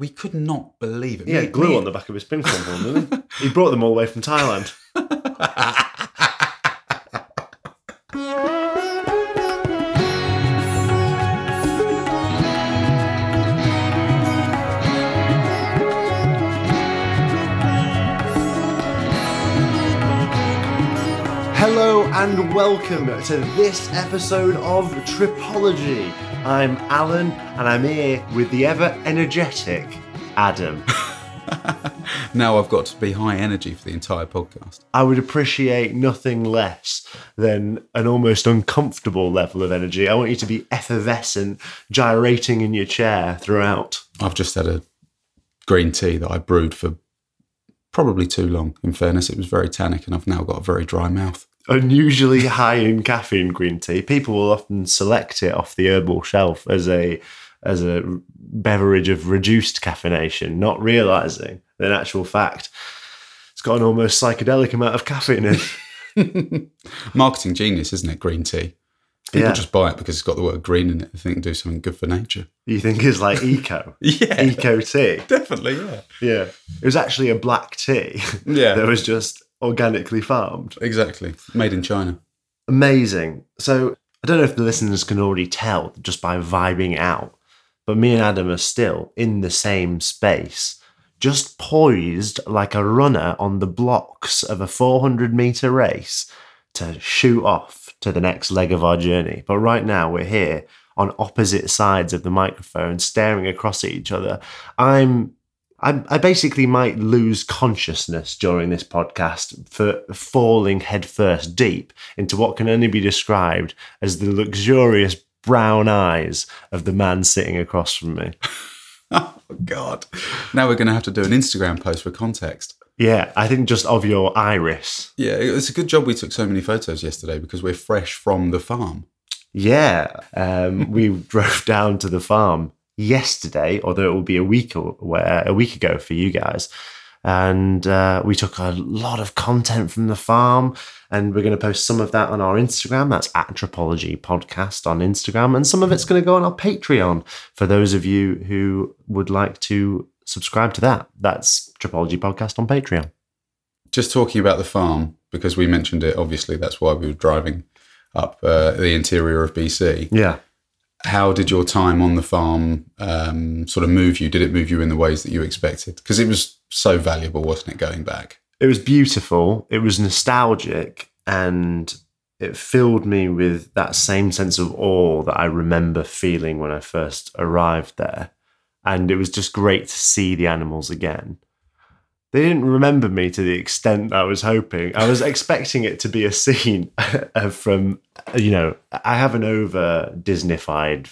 we could not believe it. Yeah, Me- glue me- on the back of his ping pong ball, didn't he? He brought them all the way from Thailand. Hello and welcome to this episode of Tripology. I'm Alan and I'm here with the ever energetic Adam. Now I've got to be high energy for the entire podcast. I would appreciate nothing less than an almost uncomfortable level of energy. I want you to be effervescent, gyrating in your chair throughout. I've just had a green tea that I brewed for probably too long. In fairness, it was very tannic, and I've now got a very dry mouth. Unusually high in caffeine green tea. People will often select it off the herbal shelf as a as a beverage of reduced caffeination, not realizing that in actual fact it's got an almost psychedelic amount of caffeine in. It. Marketing genius, isn't it? Green tea. People Yeah. just buy it because it's got the word green in it. They think do something good for nature. You think it's like eco, Yeah, eco tea. definitely. Yeah, Yeah, it was actually a black tea. yeah, that was just organically farmed. exactly. Made in China. Amazing. So I don't know if the listeners can already tell just by vibing out, but me and Adam are still in the same space, just poised like a runner on the blocks of a 400 meter race to shoot off to the next leg of our journey. But right now we're here on opposite sides of the microphone, staring across at each other. I'm I, I basically might lose consciousness during this podcast for falling headfirst deep into what can only be described as the luxurious brown eyes of the man sitting across from me. Oh God! Now we're going to have to do an Instagram post for context. Yeah, I think just of your iris. Yeah, it's a good job we took so many photos yesterday because we're fresh from the farm. Yeah, um, we drove down to the farm yesterday, although it will be a week away, a week ago for you guys, and uh, we took a lot of content from the farm, and we're going to post some of that on our Instagram. That's Tripology Podcast on Instagram, and some of it's going to go on our Patreon for those of you who would like to subscribe to that. That's Tripology Podcast on Patreon. Just talking about the farm because we mentioned it. Obviously, that's why we were driving up uh, the interior of BC. Yeah. How did your time on the farm um, sort of move you? Did it move you in the ways that you expected? Because it was so valuable, wasn't it? Going back. it was beautiful it was nostalgic and it filled me with that same sense of awe that i remember feeling when i first arrived there and it was just great to see the animals again they didn't remember me to the extent I was hoping. I was expecting it to be a scene uh, from, you know, I have an over Disneyfied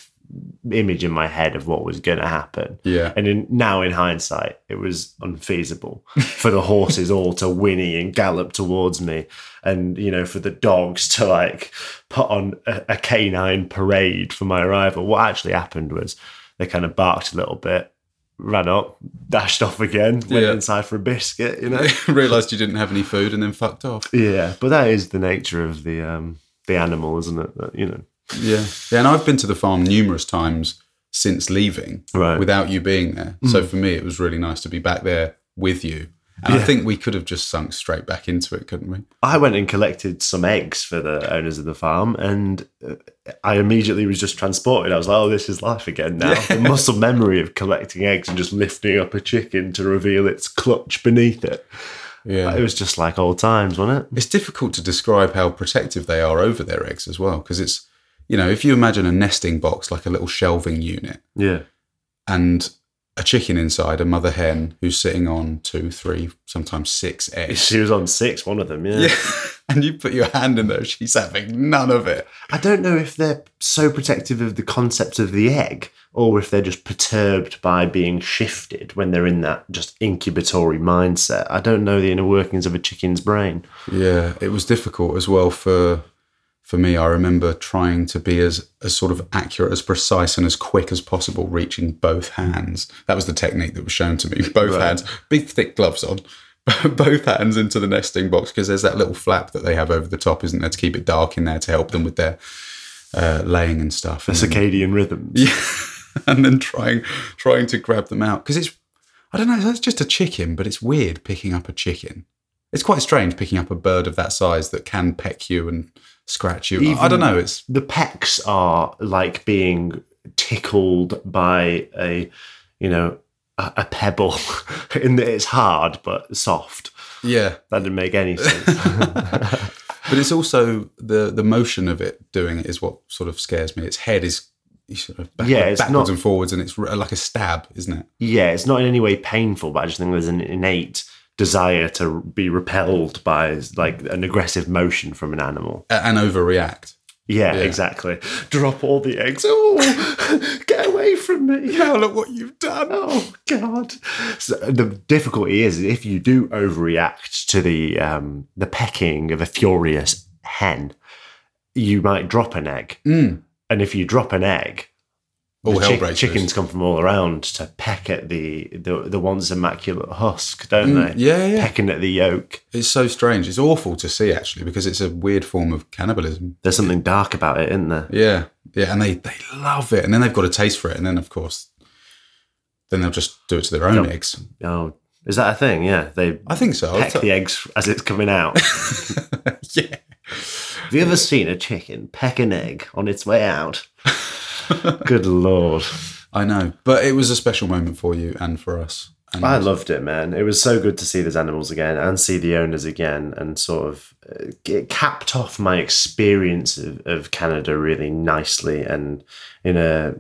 image in my head of what was going to happen. Yeah. And in, now, in hindsight, it was unfeasible for the horses all to whinny and gallop towards me, and you know, for the dogs to like put on a, a canine parade for my arrival. What actually happened was they kind of barked a little bit, ran up, dashed off again, went Yeah. inside for a biscuit. You know, Realised you didn't have any food and then fucked off. yeah. But that is the nature of the um the animal, isn't it? That, you know, Yeah. Yeah. And I've been to the farm numerous times since leaving Right. without you being there. So for me, it was really nice to be back there with you. And I think we could have just sunk straight back into it, couldn't we? I went and collected some eggs for the owners of the farm, and uh, I immediately was just transported. I was like, "Oh, this is life again now." The muscle memory of collecting eggs and just lifting up a chicken to reveal its clutch beneath it. Yeah. It was just like old times, wasn't it? It's difficult to describe how protective they are over their eggs as well, because it's, you know, if you imagine a nesting box like a little shelving unit Yeah, and a chicken inside, a mother hen who's sitting on two, three, sometimes six eggs. she was on six, one of them. Yeah. Yeah. and you put your hand in there, she's having none of it. I don't know if they're so protective of the concept of the egg, or if they're just perturbed by being shifted when they're in that just incubatory mindset. I don't know the inner workings of a chicken's brain. Yeah, it was difficult as well for for me. I remember trying to be as as sort of accurate, as precise, and as quick as possible, reaching both hands. That was the technique that was shown to me. Both Right. hands, big thick gloves on, both hands into the nesting box because there's that little flap that they have over the top, isn't there, to keep it dark in there to help them with their uh, laying and stuff. The And then- circadian rhythms. yeah. and then trying trying to grab them out because it's I don't know, it's just a chicken, but it's weird picking up a chicken. It's quite strange picking up a bird of that size that can peck you and scratch you. I don't know. It's the pecks are like being tickled by a, you know, a, a pebble. In that it's hard but soft. yeah, That didn't make any sense. but it's also the the motion of it doing it is what sort of scares me. Its head is sort of backward- Yeah, it's backwards not- and forwards, and it's like a stab, isn't it? yeah, it's not in any way painful, but I just think there's an innate desire to be repelled by like an aggressive motion from an animal. And overreact. Yeah, Yeah. exactly. Drop all the eggs. Oh, get away from me. Now look what you've done. Oh God! So the difficulty is if you do overreact to the um, the pecking of a furious hen, you might drop an egg, Mm. and if you drop an egg, All the hell breaks chickens come from all around to peck at the the, the once immaculate husk, don't Mm, they? yeah, yeah. Pecking at the yolk. It's so strange. It's awful to see actually because it's a weird form of cannibalism. There's something dark about it, isn't there? Yeah, yeah, and they they love it, and then they've got a taste for it, and then of course, then they'll just do it to their own Yep. eggs. Oh, is that a thing? Yeah, they I think so. Peck tell- the eggs as it's coming out. yeah, Have you ever seen a chicken peck an egg on its way out? Good lord. I know, but it was a special moment for you and for us. And I loved it, man. It was so good to see those animals again and see the owners again and sort of uh, it capped off my experience of, of Canada really nicely and in a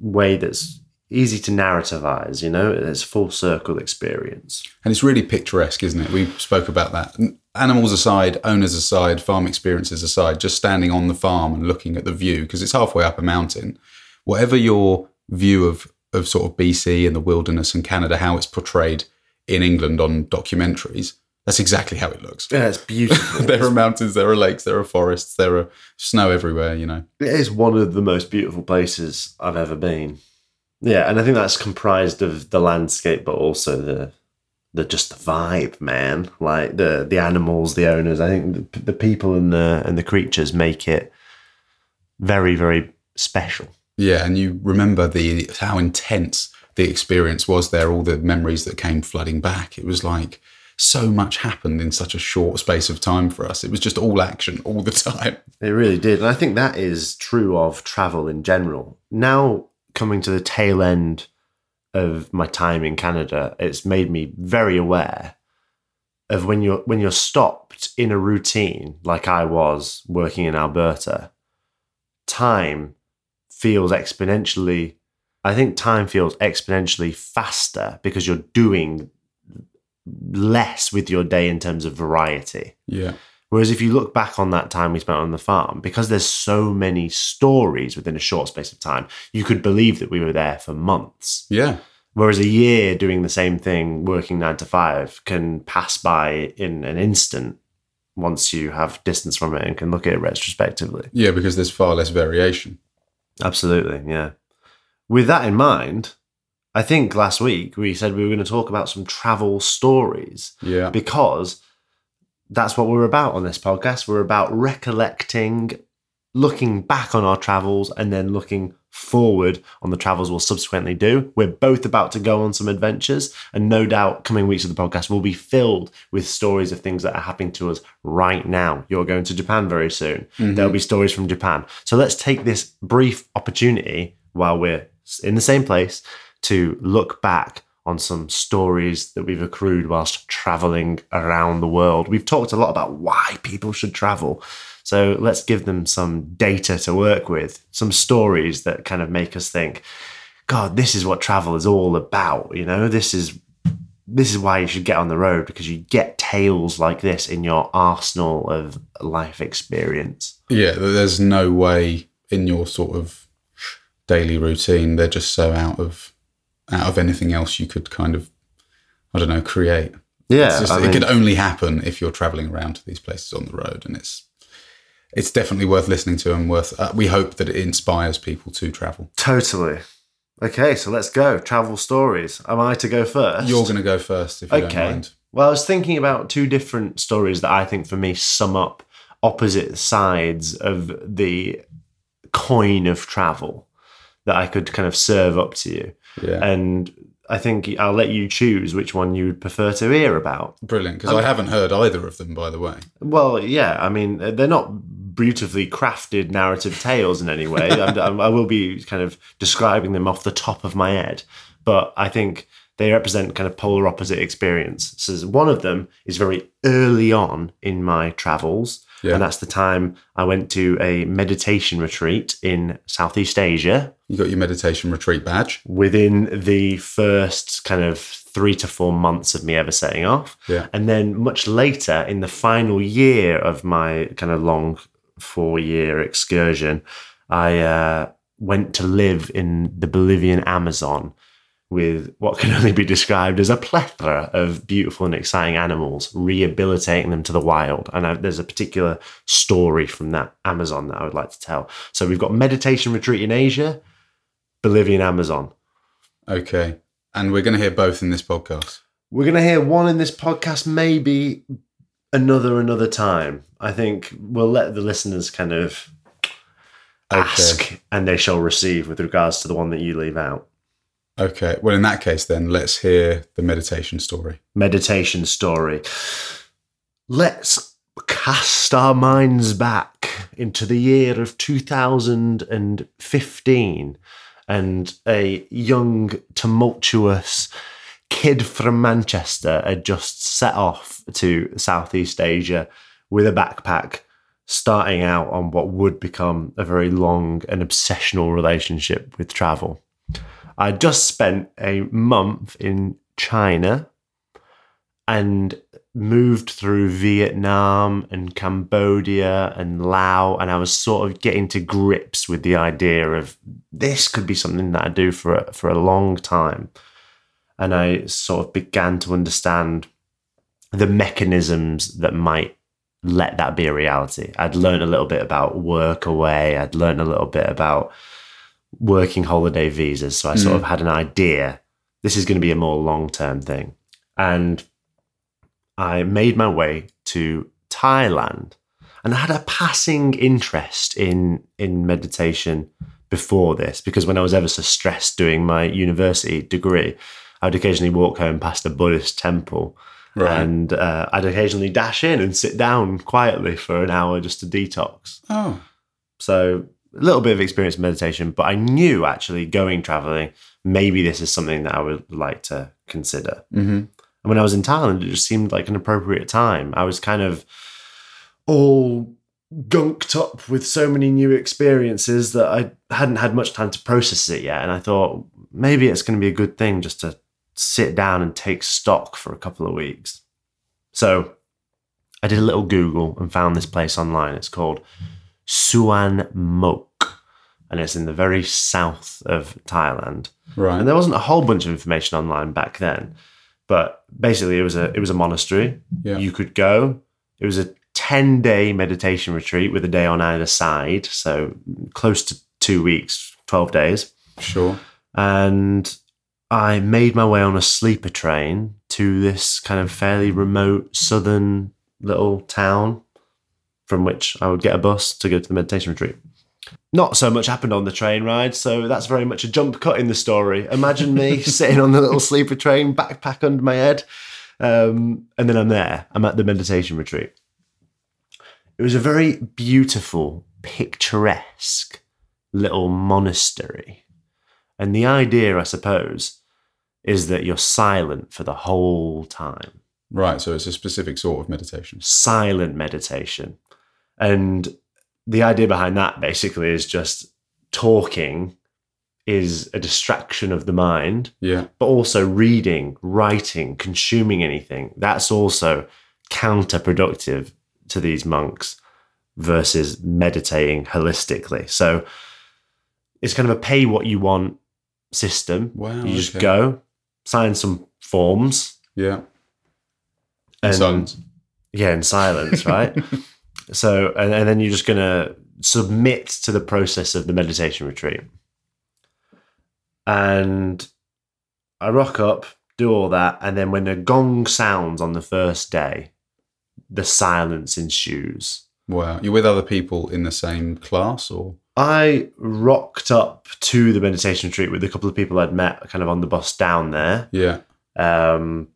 way that's easy to narrativize, you know? It's full circle experience. and it's really picturesque, isn't it? We spoke about that. N- Animals aside, owners aside, farm experiences aside, just standing on the farm and looking at the view because it's halfway up a mountain. Whatever your view of of sort of BC and the wilderness and Canada, how it's portrayed in England on documentaries, that's exactly how it looks. Yeah, it's beautiful. there are mountains, there are lakes, there are forests, there are snow everywhere. You know. It is one of the most beautiful places I've ever been. Yeah, and I think that's comprised of the landscape, but also the the just the vibe, man. Like the the animals, the owners. I think the, the people and the and the creatures make it very very special. Yeah, and you remember the how intense the experience was there, all the memories that came flooding back. It was like so much happened in such a short space of time for us. It was just all action all the time. It really did, and I think that is true of travel in general. Now coming to the tail end of my time in Canada, it's made me very aware of when you're when you're stopped in a routine like I was working in Alberta, time feels exponentially I think time feels exponentially faster because you're doing less with your day in terms of variety. Yeah. Whereas if you look back on that time we spent on the farm, because there's so many stories within a short space of time, you could believe that we were there for months. Yeah. Whereas a year doing the same thing, working nine to five, can pass by in an instant once you have distance from it and can look at it retrospectively. Yeah, because there's far less variation. Absolutely, yeah. With that in mind, I think last week we said we were going to talk about some travel stories Yeah. because that's what we're about on this podcast. We're about recollecting, looking back on our travels, and then looking forward on the travels we'll subsequently do. We're both about to go on some adventures, and no doubt coming weeks of the podcast will be filled with stories of things that are happening to us right now. You're going to Japan very soon. Mm-hmm. There'll be stories from Japan. So let's take this brief opportunity while we're in the same place to look back on some stories that we've accrued whilst traveling around the world. We've talked a lot about why people should travel. So let's give them some data to work with, some stories that kind of make us think, God, this is what travel is all about. You know, this is this is why you should get on the road because you get tales like this in your arsenal of life experience. Yeah, there's no way in your sort of daily routine. They're just so out of out of anything else you could kind of I don't know create. Yeah, just, it mean- could only happen if you're traveling around to these places on the road, and it's it's definitely worth listening to and worth. Uh, we hope that it inspires people to travel. Totally. Okay, so let's go. Travel stories. Am I to go first? You're going to go first if you don't Okay. mind. Well, I was thinking about two different stories that I think for me sum up opposite sides of the coin of travel. that I could kind of serve up to you. Yeah. And I think I'll let you choose which one you would prefer to hear about. Brilliant. Because um, I haven't heard either of them, by the way. Well, yeah, I mean, they're not beautifully crafted narrative tales in any way. I'm, I'm, I will be kind of describing them off the top of my head, but I think they represent kind of polar opposite experiences. One of them is very early on in my travels, Yeah. and that's the time I went to a meditation retreat in Southeast Asia You got your meditation retreat badge. within the first kind of three to four months of me ever setting off. Yeah. And then much later, in the final year of my kind of long four year excursion, I uh, went to live in the Bolivian Amazon with what can only be described as a plethora of beautiful and exciting animals, rehabilitating them to the wild. And I, there's a particular story from that Amazon that I would like to tell. So we've got meditation retreat in Asia, Bolivian Amazon. Okay. And we're going to hear both in this podcast. We're going to hear one in this podcast, maybe another another time. I think we'll let the listeners kind of ask and they shall receive with regards to the one that you leave out. Okay. Well, in that case, then let's hear the meditation story. Meditation story. Let's cast our minds back into the year of 2015 and a young, tumultuous kid from Manchester had just set off to Southeast Asia with a backpack, starting out on what would become a very long and obsessional relationship with travel. I just spent a month in China and moved through Vietnam and Cambodia and Laos, and I was sort of getting to grips with the idea of this could be something that I do for a, for a long time. And I sort of began to understand the mechanisms that might let that be a reality. I'd learned a little bit about Workaway. I'd learned a little bit about working holiday visas. So I sort of had an idea this is going to be a more long term thing. And I made my way to Thailand. And I had a passing interest in in meditation before this because when I was ever so stressed doing my university degree, I would occasionally walk home past a Buddhist temple Right. and uh, I'd occasionally dash in and sit down quietly for an hour just to detox. oh, So a little bit of experience in meditation, but I knew actually going traveling, maybe this is something that I would like to consider. hmm And when I was in Thailand, it just seemed like an appropriate time. I was kind of all gunked up with so many new experiences that I hadn't had much time to process it yet. And I thought maybe it's going to be a good thing just to sit down and take stock for a couple of weeks. So I did a little Google and found this place online. It's called Suan Mokkh. And it's in the very south of Thailand. right. And there wasn't a whole bunch of information online back then, but basically it was a it was a monastery. Yeah. You could go. It was a 10 day meditation retreat with a day on either side, so close to 2 weeks, 12 days. sure. And I made my way on a sleeper train to this kind of fairly remote southern little town from which I would get a bus to go to the meditation retreat. Not so much happened on the train ride, so that's very much a jump cut in the story. Imagine me sitting on the little sleeper train, backpack under my head, um, and then I'm there. I'm at the meditation retreat. It was a very beautiful, picturesque little monastery. And the idea, I suppose, is that you're silent for the whole time Right. So it's a specific sort of meditation. silent meditation. And the idea behind that basically is just talking is a distraction of the mind, Yeah. but also reading, writing, consuming anything. That's also counterproductive to these monks versus meditating holistically. So it's kind of a pay what you want system. Wow. you just okay. go, sign some forms, Yeah. and Silence. yeah, in silence, right? so, and, and then you're just going to submit to the process of the meditation retreat. And I rock up, do all that, and then when the gong sounds on the first day, the silence ensues. Wow. You're with other people in the same class or? I rocked up to the meditation retreat with a couple of people I'd met kind of on the bus down there. Yeah. Um,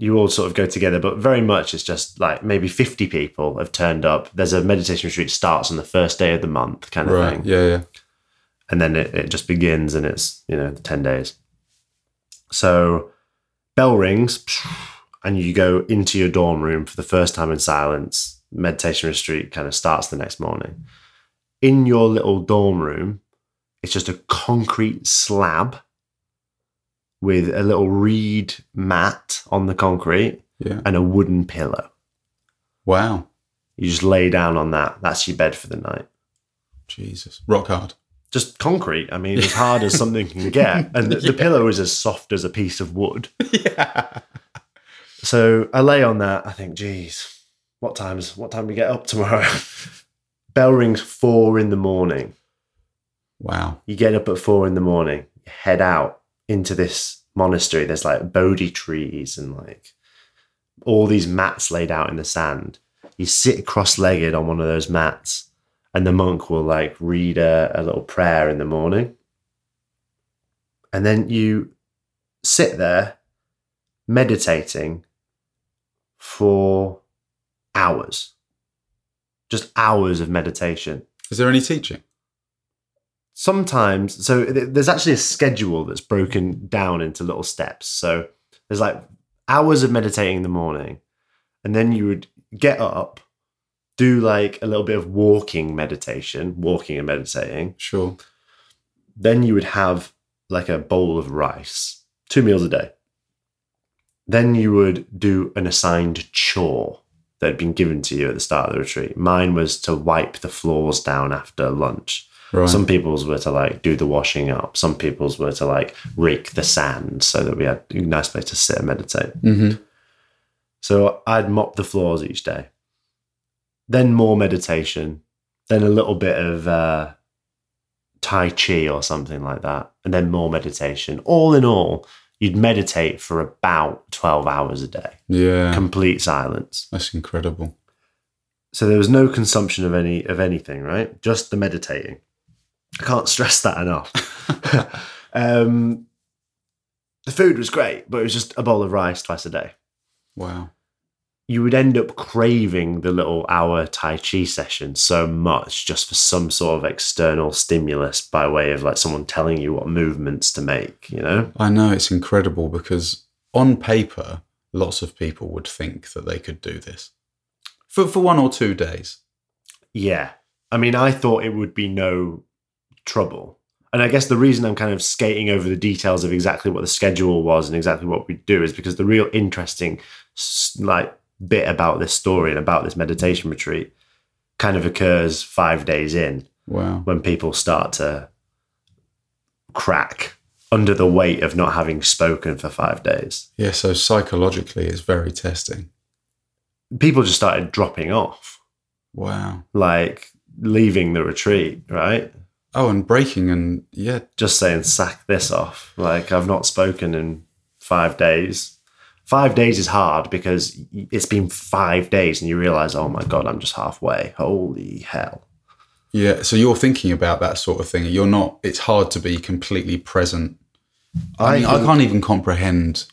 you all sort of go together, but very much it's just like maybe 50 people have turned up. There's a meditation retreat starts on the first day of the month kind of Right. thing. Yeah. Yeah. And then it, it just begins and it's, you know, 10 days. So bell rings and you go into your dorm room for the first time in silence. Meditation retreat kind of starts the next morning. In your little dorm room, it's just a concrete slab with a little reed mat on the concrete Yeah. and a wooden pillow. Wow. You just lay down on that. That's your bed for the night. Jesus. Rock hard. Just concrete. I mean, as hard as something can get. And the, the pillow is as soft as a piece of wood. Yeah. So I lay on that. I think, geez, what time's what time we get up tomorrow? Bell rings four in the morning. Wow. You get up at four in the morning, head out into this monastery. There's like Bodhi trees and like all these mats laid out in the sand. You sit cross legged on one of those mats, and the monk will like read a, a little prayer in the morning. And then you sit there meditating for hours. Just hours of meditation Is there any teaching? Sometimes so th- there's actually a schedule that's broken down into little steps. So there's like hours of meditating in the morning and then you would get up do like a little bit of walking meditation walking and meditating. Sure. then you would have like a bowl of rice two meals a day. Then you would do an assigned chore that had been given to you at the start of the retreat. Mine was to wipe the floors down after lunch Right. some people's were to like do the washing up. Some people's were to like rake the sand so that we had a nice place to sit and meditate. hmm So I'd mop the floors each day. Then more meditation. Then a little bit of uh, Tai Chi or something like that. And then more meditation. All in all, you'd meditate for about 12 hours a day, Yeah. complete silence. That's incredible. So there was no consumption of any of anything, right? Just the meditating. I can't stress that enough. um, the food was great, but it was just a bowl of rice twice a day. Wow. You would end up craving the little hour Tai Chi session so much just for some sort of external stimulus by way of like someone telling you what movements to make, you know? I know it's incredible because on paper, lots of people would think that they could do this for, for one or two days. Yeah. I mean, I thought it would be no trouble. And I guess the reason I'm kind of skating over the details of exactly what the schedule was and exactly what we do is because the real interesting like bit about this story and about this meditation retreat kind of occurs 5 days in Wow. when people start to crack under the weight of not having spoken for 5 days. Yeah. So psychologically, it's very testing. People just started dropping off, Wow. like leaving the retreat, right? Oh, and breaking and yeah, just saying sack this off like i've not spoken in five days five days is hard because it's been five days and you realize oh my god i'm just halfway holy hell yeah. So you're thinking about that sort of thing. You're not. It's hard to be completely present. I, mean, I think- can't even comprehend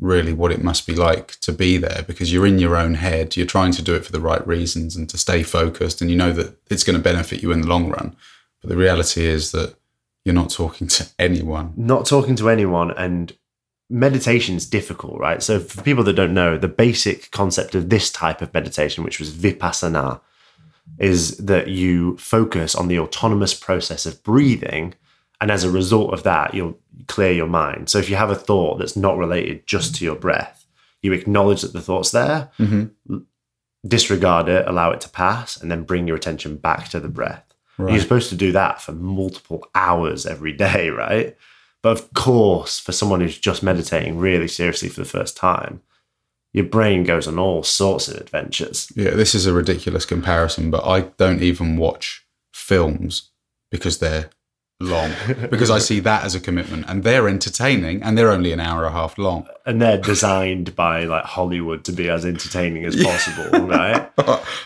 really what it must be like to be there because you're in your own head. You're trying to do it for the right reasons and to stay focused, and you know that it's going to benefit you in the long run. But the reality is that you're not talking to anyone. not talking to anyone and meditation is difficult right so for people that don't know the basic concept of this type of meditation which was vipassana is that you focus on the autonomous process of breathing and as a result of that you'll clear your mind so if you have a thought that's not related just to your breath you acknowledge that the thought's there Mm-hmm. disregard it allow it to pass and then bring your attention back to the breath you're supposed to do that for multiple hours every day, right? But of course, for someone who's just meditating really seriously for the first time, your brain goes on all sorts of adventures. Yeah, this is a ridiculous comparison, but I don't even watch films because they're long. because I see that as a commitment and they're entertaining and they're only an hour and a half long. And they're designed by like Hollywood to be as entertaining as possible, right?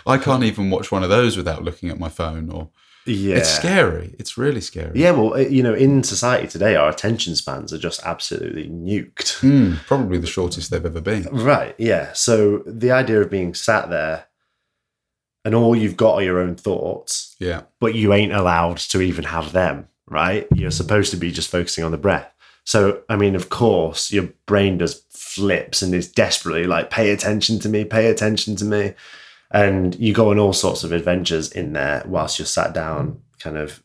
I can't even watch one of those without looking at my phone or Yeah. It's scary. It's really scary. Yeah, well, uh, you know, in society today, our attention spans are just absolutely nuked. Hmm, probably the shortest they've ever been. Right, yeah. So the idea of being sat there and all you've got are your own thoughts, Yeah. but you ain't allowed to even have them, right? You're supposed to be just focusing on the breath. So, I mean, of course, your brain does flips and is desperately like, pay attention to me, pay attention to me. And you go on all sorts of adventures in there whilst you're sat down, kind of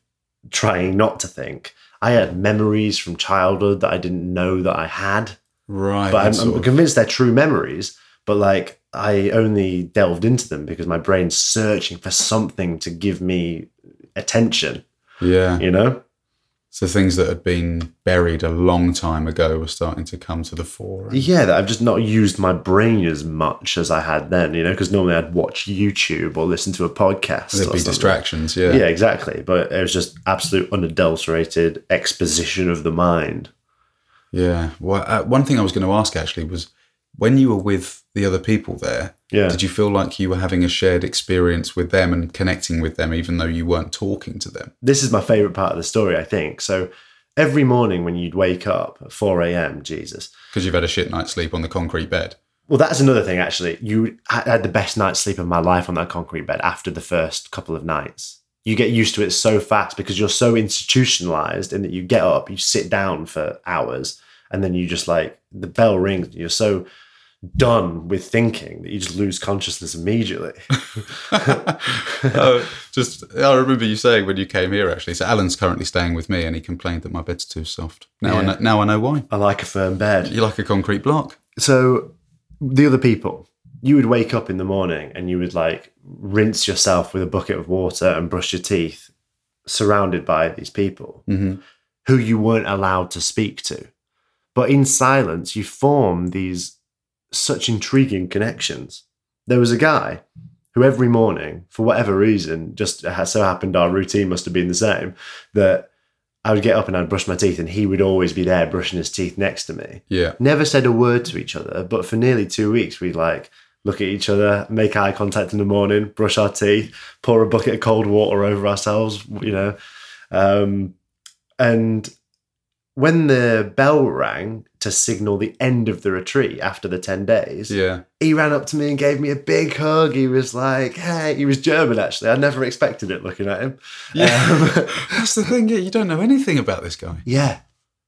trying not to think. I had memories from childhood that I didn't know that I had Right. but I'm, I'm convinced they're true memories. But like, I only delved into them because my brain's searching for something to give me attention. yeah. You know? So things that had been buried a long time ago were starting to come to the fore. and- Yeah, that I've just not used my brain as much as I had then. You know, because normally I'd watch YouTube or listen to a podcast. There'd be something. distractions. Yeah. Yeah, exactly. But it was just absolute unadulterated exposition of the mind. Yeah. Well, uh, one thing I was going to ask actually was when you were with the other people there, Yeah. did you feel like you were having a shared experience with them and connecting with them, even though you weren't talking to them? this is my favorite part of the story, I think. So every morning when you'd wake up at 4 a.m., Jesus, Because you've had a shit night's sleep on the concrete bed. Well, that's another thing, actually. You had the best night's sleep of my life on that concrete bed after the first couple of nights. You get used to it so fast because you're so institutionalized in that you get up, you sit down for hours, and then you just like the bell rings. You're so done with thinking that you just lose consciousness immediately. oh, just I remember you saying when you came here actually. So Alan's currently staying with me, and he complained that my bed's too soft. Now I know, now I know why. I like a firm bed. You like a concrete block. So the other people, you would wake up in the morning and you would like rinse yourself with a bucket of water and brush your teeth, surrounded by these people hmm who you weren't allowed to speak to. But in silence, you form these such intriguing connections. There was a guy who every morning, for whatever reason, just so happened our routine must have been the same, that I would get up and I'd brush my teeth and he would always be there brushing his teeth next to me Yeah. never said a word to each other, but for nearly two weeks, we'd like look at each other, make eye contact in the morning, brush our teeth, pour a bucket of cold water over ourselves, you know. Um, and when the bell rang to signal the end of the retreat after the 10 days, Yeah. he ran up to me and gave me a big hug. He was like, Hey, he was German actually. I never expected it looking at him. Yeah. Um, That's the thing. You don't know anything about this guy yeah,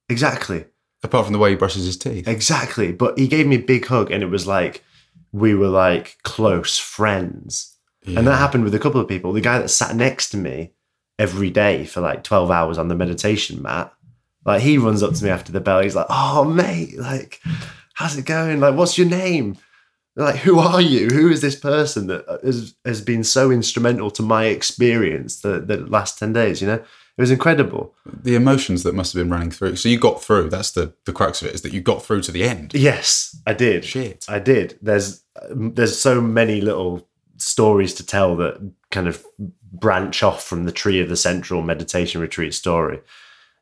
exactly. apart from the way he brushes his teeth. Exactly. But he gave me a big hug and it was like we were like close friends. And that happened with a couple of people. The guy that sat next to me every day for like 12 hours on the meditation mat, like he runs up to me after the bell. He's like, Oh, mate, like, how's it going? Like, what's your name? Like, who are you? Who is this person that uh, has, has been so instrumental to my experience the, the last 10 days? You know, it was incredible. The emotions that must have been running through. So you got through. That's the the crux of it. Is that you got through to the end. Yes, I did. Shit. I did. There's um, there's so many little stories to tell that kind of branch off from the tree of the central meditation retreat story.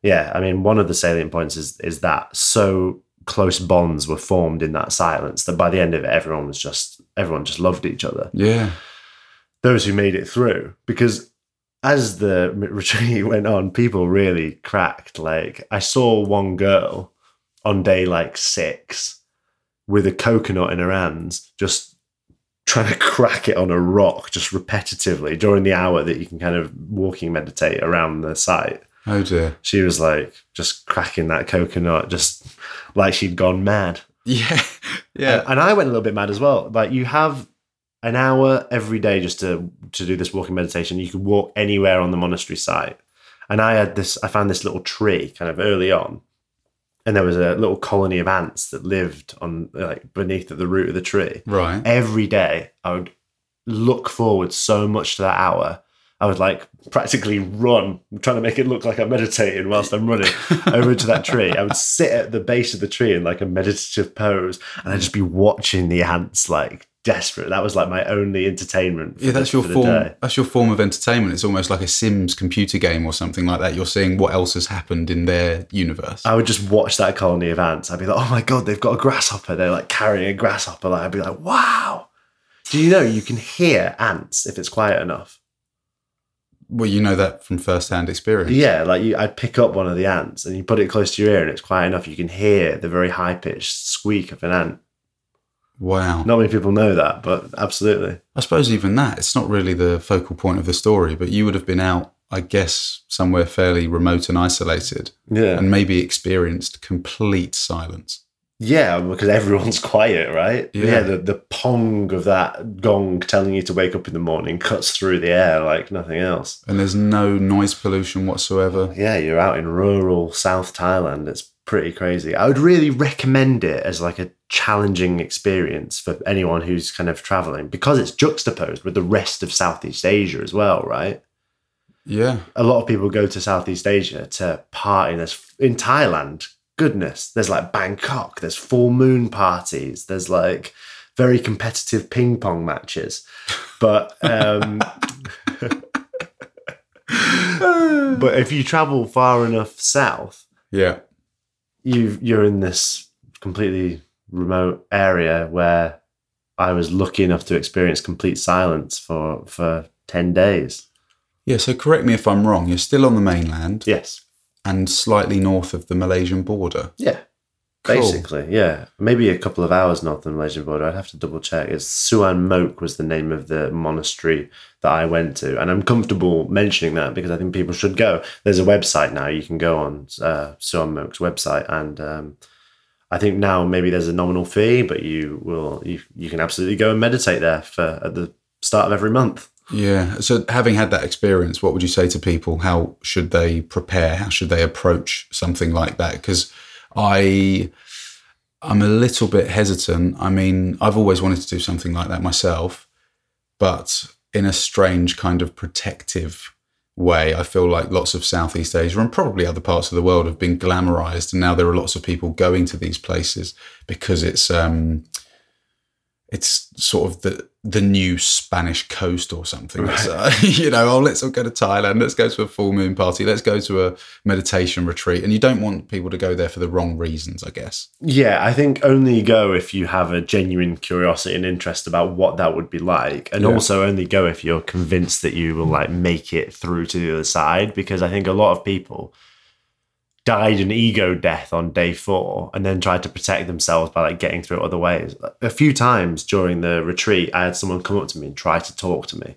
Yeah, I mean, one of the salient points is is that so close bonds were formed in that silence that by the end of it, everyone was just everyone just loved each other. Yeah. Those who made it through, because as the retreat went on, people really cracked. Like I saw one girl on day like six with a coconut in her hands, just trying to crack it on a rock just repetitively during the hour that you can kind of walking meditate around the site. Oh dear. She was like just cracking that coconut, just like she'd gone mad. Yeah. Yeah. And, and I went a little bit mad as well. Like you have an hour every day just to to do this walking meditation. You could walk anywhere on the monastery site. And I had this I found this little tree kind of early on. And there was a little colony of ants that lived on like beneath at the root of the tree. Right. Every day I would look forward so much to that hour. I would like practically run, trying to make it look like I'm meditating whilst I'm running over to that tree. I would sit at the base of the tree in like a meditative pose and I'd just be watching the ants like desperate. That was like my only entertainment. For Yeah, that's the, your for form. day. That's your form of entertainment. It's almost like a Sims computer game or something like that. You're seeing what else has happened in their universe. I would just watch that colony of ants. I'd be like, oh my God, they've got a grasshopper. They're like carrying a grasshopper. Like, I'd be like, wow. Do you know you can hear ants if it's quiet enough? Well, you know that from first-hand experience. Yeah, like you, I'd pick up one of the ants and you put it close to your ear and it's quiet enough. You can hear the very high pitched squeak of an ant. Wow. Not many people know that, but absolutely. I suppose even that, it's not really the focal point of the story, but you would have been out, I guess, somewhere fairly remote and isolated Yeah. and maybe experienced complete silence. Yeah, because everyone's quiet, right? Yeah. the, the pong of that gong telling you to wake up in the morning cuts through the air like nothing else. And there's no noise pollution whatsoever. Yeah, you're out in rural South Thailand. It's pretty crazy. I would really recommend it as like a challenging experience for anyone who's kind of traveling because it's juxtaposed with the rest of Southeast Asia as well, right? Yeah. a lot of people go to Southeast Asia to party. There's in Thailand, goodness, there's like Bangkok, there's full moon parties, there's like very competitive ping pong matches. But um but if you travel far enough south, Yeah. you you're in this completely remote area where I was lucky enough to experience complete silence for for 10 days. Yeah. So correct me if I'm wrong. You're still on the mainland Yes. And slightly north of the Malaysian border. Yeah. Cool. Basically, yeah. Maybe a couple of hours north of the Malaysian border. I'd have to double check. It's Suan Mokkh was the name of the monastery that I went to. And I'm comfortable mentioning that because I think people should go. There's a website now. You can go on uh, Suan Mokkh's website. And um, I think now maybe there's a nominal fee, but you will you, you can absolutely go and meditate there for at the start of every month. Yeah. So having had that experience, what would you say to people? How should they prepare? How should they approach something like that? Because I I'm a little bit hesitant. I mean, I've always wanted to do something like that myself, but in a strange kind of protective way. I feel like lots of Southeast Asia and probably other parts of the world have been glamorized, and now there are lots of people going to these places because it's um, it's sort of the the new Spanish coast or something. Uh, you know, oh, let's all go to Thailand. Let's go to a full moon party. Let's go to a meditation retreat. And you don't want people to go there for the wrong reasons, I guess. Yeah, I think only go if you have a genuine curiosity and interest about what that would be like, and Yeah. also only go if you're convinced that you will like make it through to the other side. Because I think a lot of people died an ego death on day four and then tried to protect themselves by like getting through it other ways. A few times during the retreat, I had someone come up to me and try to talk to me,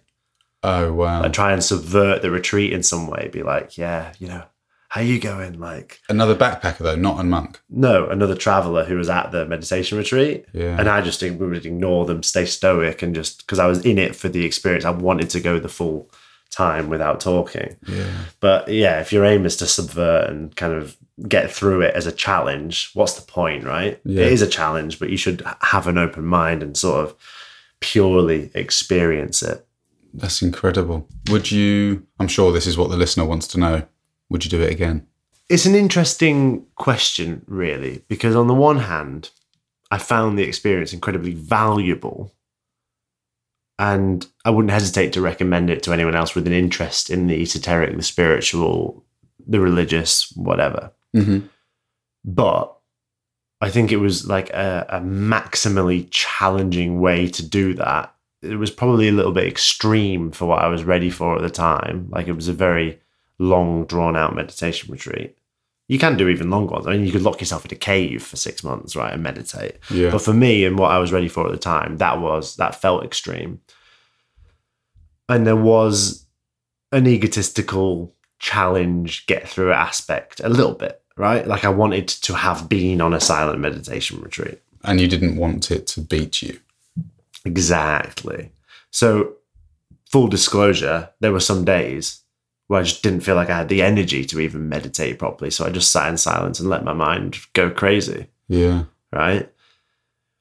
Oh wow! like try and subvert the retreat in some way. Be like, yeah, you know, how you going? Like, Another backpacker though, not a monk. no, another traveler who was at the meditation retreat. Yeah. And I just would ignore them, stay stoic, and just because I was in it for the experience, I wanted to go the full time without talking. yeah. But yeah, if your aim is to subvert and kind of get through it as a challenge, what's the point, right? Yeah. It is a challenge, but you should have an open mind and sort of purely experience it. That's incredible. Would you? I'm sure this is what the listener wants to know. Would you do it again? It's an interesting question, really, because on the one hand, I found the experience incredibly valuable. And I wouldn't hesitate to recommend it to anyone else with an interest in the esoteric, the spiritual, the religious, whatever. Mm-hmm. But I think it was like a, a maximally challenging way to do that. It was probably a little bit extreme for what I was ready for at the time. Like it was a very long, drawn out meditation retreat. You can do even long ones. I mean, you could lock yourself in a cave for six months, right, and meditate. Yeah. But for me and what I was ready for at the time, that was that felt extreme. And there was an egotistical challenge, get through aspect a little bit, right? Like I wanted to have been on a silent meditation retreat. and you didn't want it to beat you. Exactly. So, full disclosure, there were some days where I just didn't feel like I had the energy to even meditate properly. So I just sat in silence and let my mind go crazy. Yeah. right?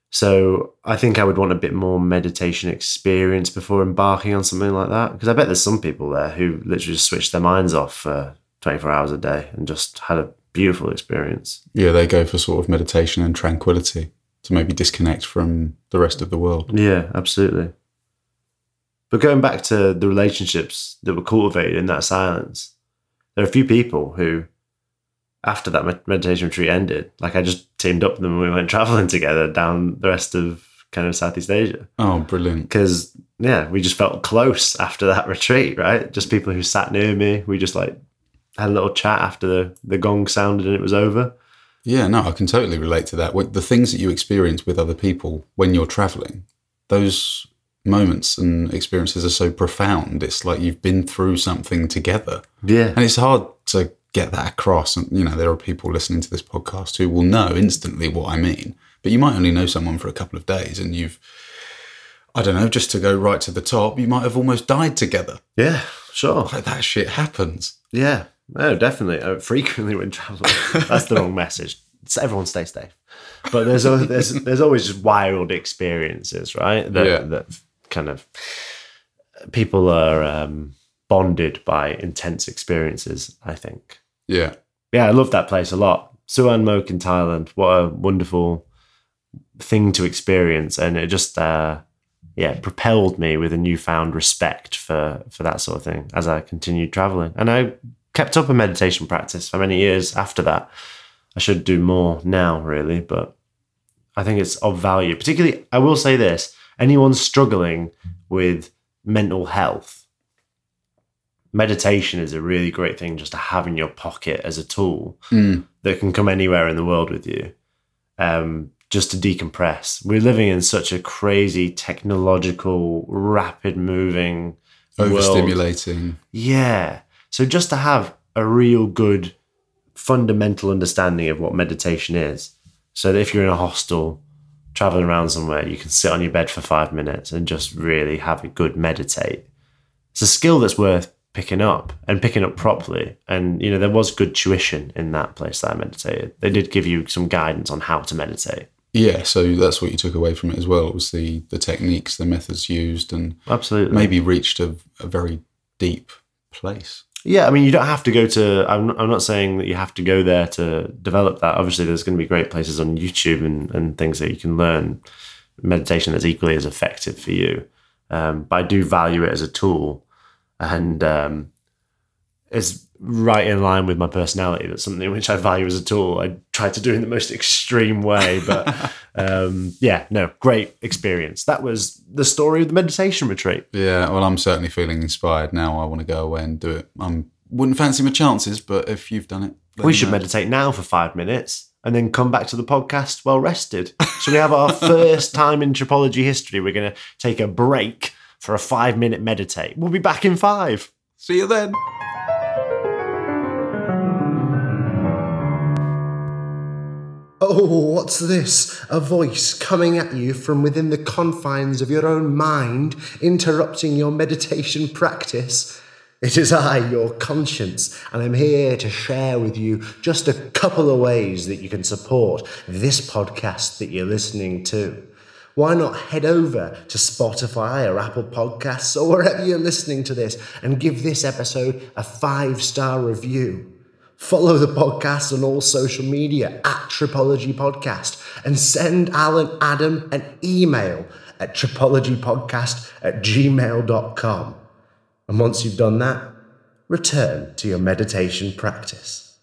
So I think I would want a bit more meditation experience before embarking on something like that. Because I bet there's some people there who literally just switched their minds off for 24 hours a day and just had a beautiful experience. Yeah, they go for sort of meditation and tranquility to maybe disconnect from the rest of the world. Yeah, absolutely. But going back to the relationships that were cultivated in that silence, there are a few people who, after that meditation retreat ended, like I just teamed up with them and we went traveling together down the rest of kind of Southeast Asia. Oh, brilliant. because yeah, we just felt close after that retreat, right? Just people who sat near me. We just like had a little chat after the, the gong sounded and it was over. Yeah, no, I can totally relate to that. The things that you experience with other people when you're traveling, those moments and experiences are so profound. It's like you've been through something together. Yeah. And it's hard to get that across. And, you know, there are people listening to this podcast who will know instantly what I mean, but you might only know someone for a couple of days and you've, I don't know, just to go right to the top, you might have almost died together. Yeah, sure. Like that shit happens. Yeah. No, definitely. Uh, frequently when traveling. That's the wrong message. It's everyone stay safe. But there's there's there's always just wild experiences, right? That Yeah. that kind of people are um, bonded by intense experiences. I think. Yeah. Yeah, I love that place a lot. Suan Mokkh in Thailand. What a wonderful thing to experience, and it just uh, yeah propelled me with a newfound respect for for that sort of thing as I continued traveling. And I kept up a meditation practice for many years after that. I should do more now, really, but I think it's of value. Particularly, I will say this: anyone struggling with mental health, meditation is a really great thing just to have in your pocket as a tool Mm. that can come anywhere in the world with you, um, just to decompress. We're living in such a crazy, technological, rapid moving world. Overstimulating. Yeah. So just to have a real good fundamental understanding of what meditation is, so that if you're in a hostel, traveling around somewhere, you can sit on your bed for five minutes and just really have a good meditate. It's a skill that's worth picking up and picking up properly. And you know, there was good tuition in that place that I meditated. They did give you some guidance on how to meditate. Yeah, so that's what you took away from it as well. It was the the techniques, the methods used, and Absolutely. maybe reached a, a very deep place. Yeah, I mean, you don't have to go to. I'm I'm not saying that you have to go there to develop that. Obviously, there's going to be great places on YouTube and, and things that you can learn meditation that's equally as effective for you. Um, but I do value it as a tool, and um, it's right in line with my personality. That's something which I value as a tool. I try to do in the most extreme way, but um, yeah, no, great experience. That was the story of the meditation retreat. Yeah, well, I'm certainly feeling inspired now. I want to go away and do it. I wouldn't fancy my chances, but if you've done it, We should know. meditate now for five minutes and then come back to the podcast well rested. So we have our first time in Tripology history. We're going to take a break for a five minute meditate. We'll be back in five. See you then. Oh, what's this? A voice coming at you from within the confines of your own mind, interrupting your meditation practice. It is I, your conscience, and I'm here to share with you just a couple of ways that you can support this podcast that you're listening to. Why not head over to Spotify or Apple Podcasts or wherever you're listening to this and give this episode a five star review? Follow the podcast on all social media at Tripology Podcast and send Al and Adam an email at tripologypodcast at gmail.com. And once you've done that, return to your meditation practice.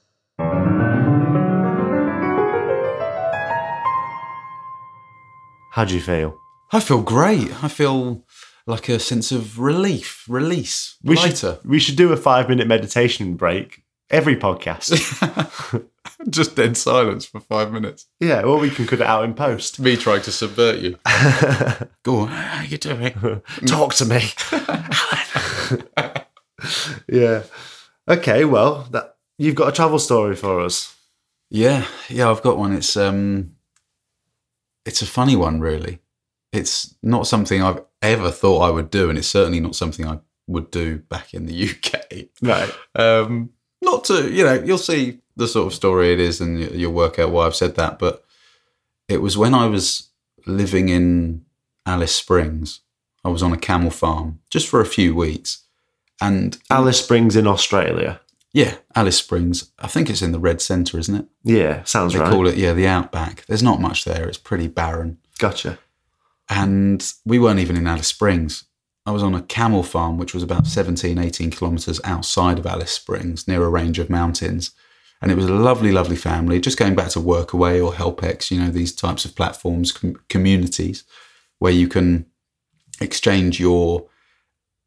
How do you feel? I feel great. I feel like a sense of relief, release, We lighter. should, we should do a five minute meditation break every podcast. Just dead silence for five minutes. yeah, or we can cut it out in post. Me trying to subvert you. Go on. How you doing? Talk to me. yeah. Okay, well, that you've got a travel story for us. Yeah, yeah, I've got one. It's um, it's a funny one, really. It's not something I've ever thought I would do, and it's certainly not something I would do back in the UK. Right. Um, not to, you know, you'll see the sort of story it is, and you- you'll work out why I've said that. But it was when I was living in Alice Springs. I was on a camel farm just for a few weeks, and Alice Springs in Australia. yeah, Alice Springs. I think it's in the Red Centre, isn't it? Yeah, sounds right. They right. call it, yeah, the outback. There's not much there. It's pretty barren. Gotcha. And we weren't even in Alice Springs. I was on a camel farm, which was about 17, 18 kilometres outside of Alice Springs, near a range of mountains. And it was a lovely, lovely family, just going back to Workaway or HelpX, you know, these types of platforms, com- communities where you can exchange your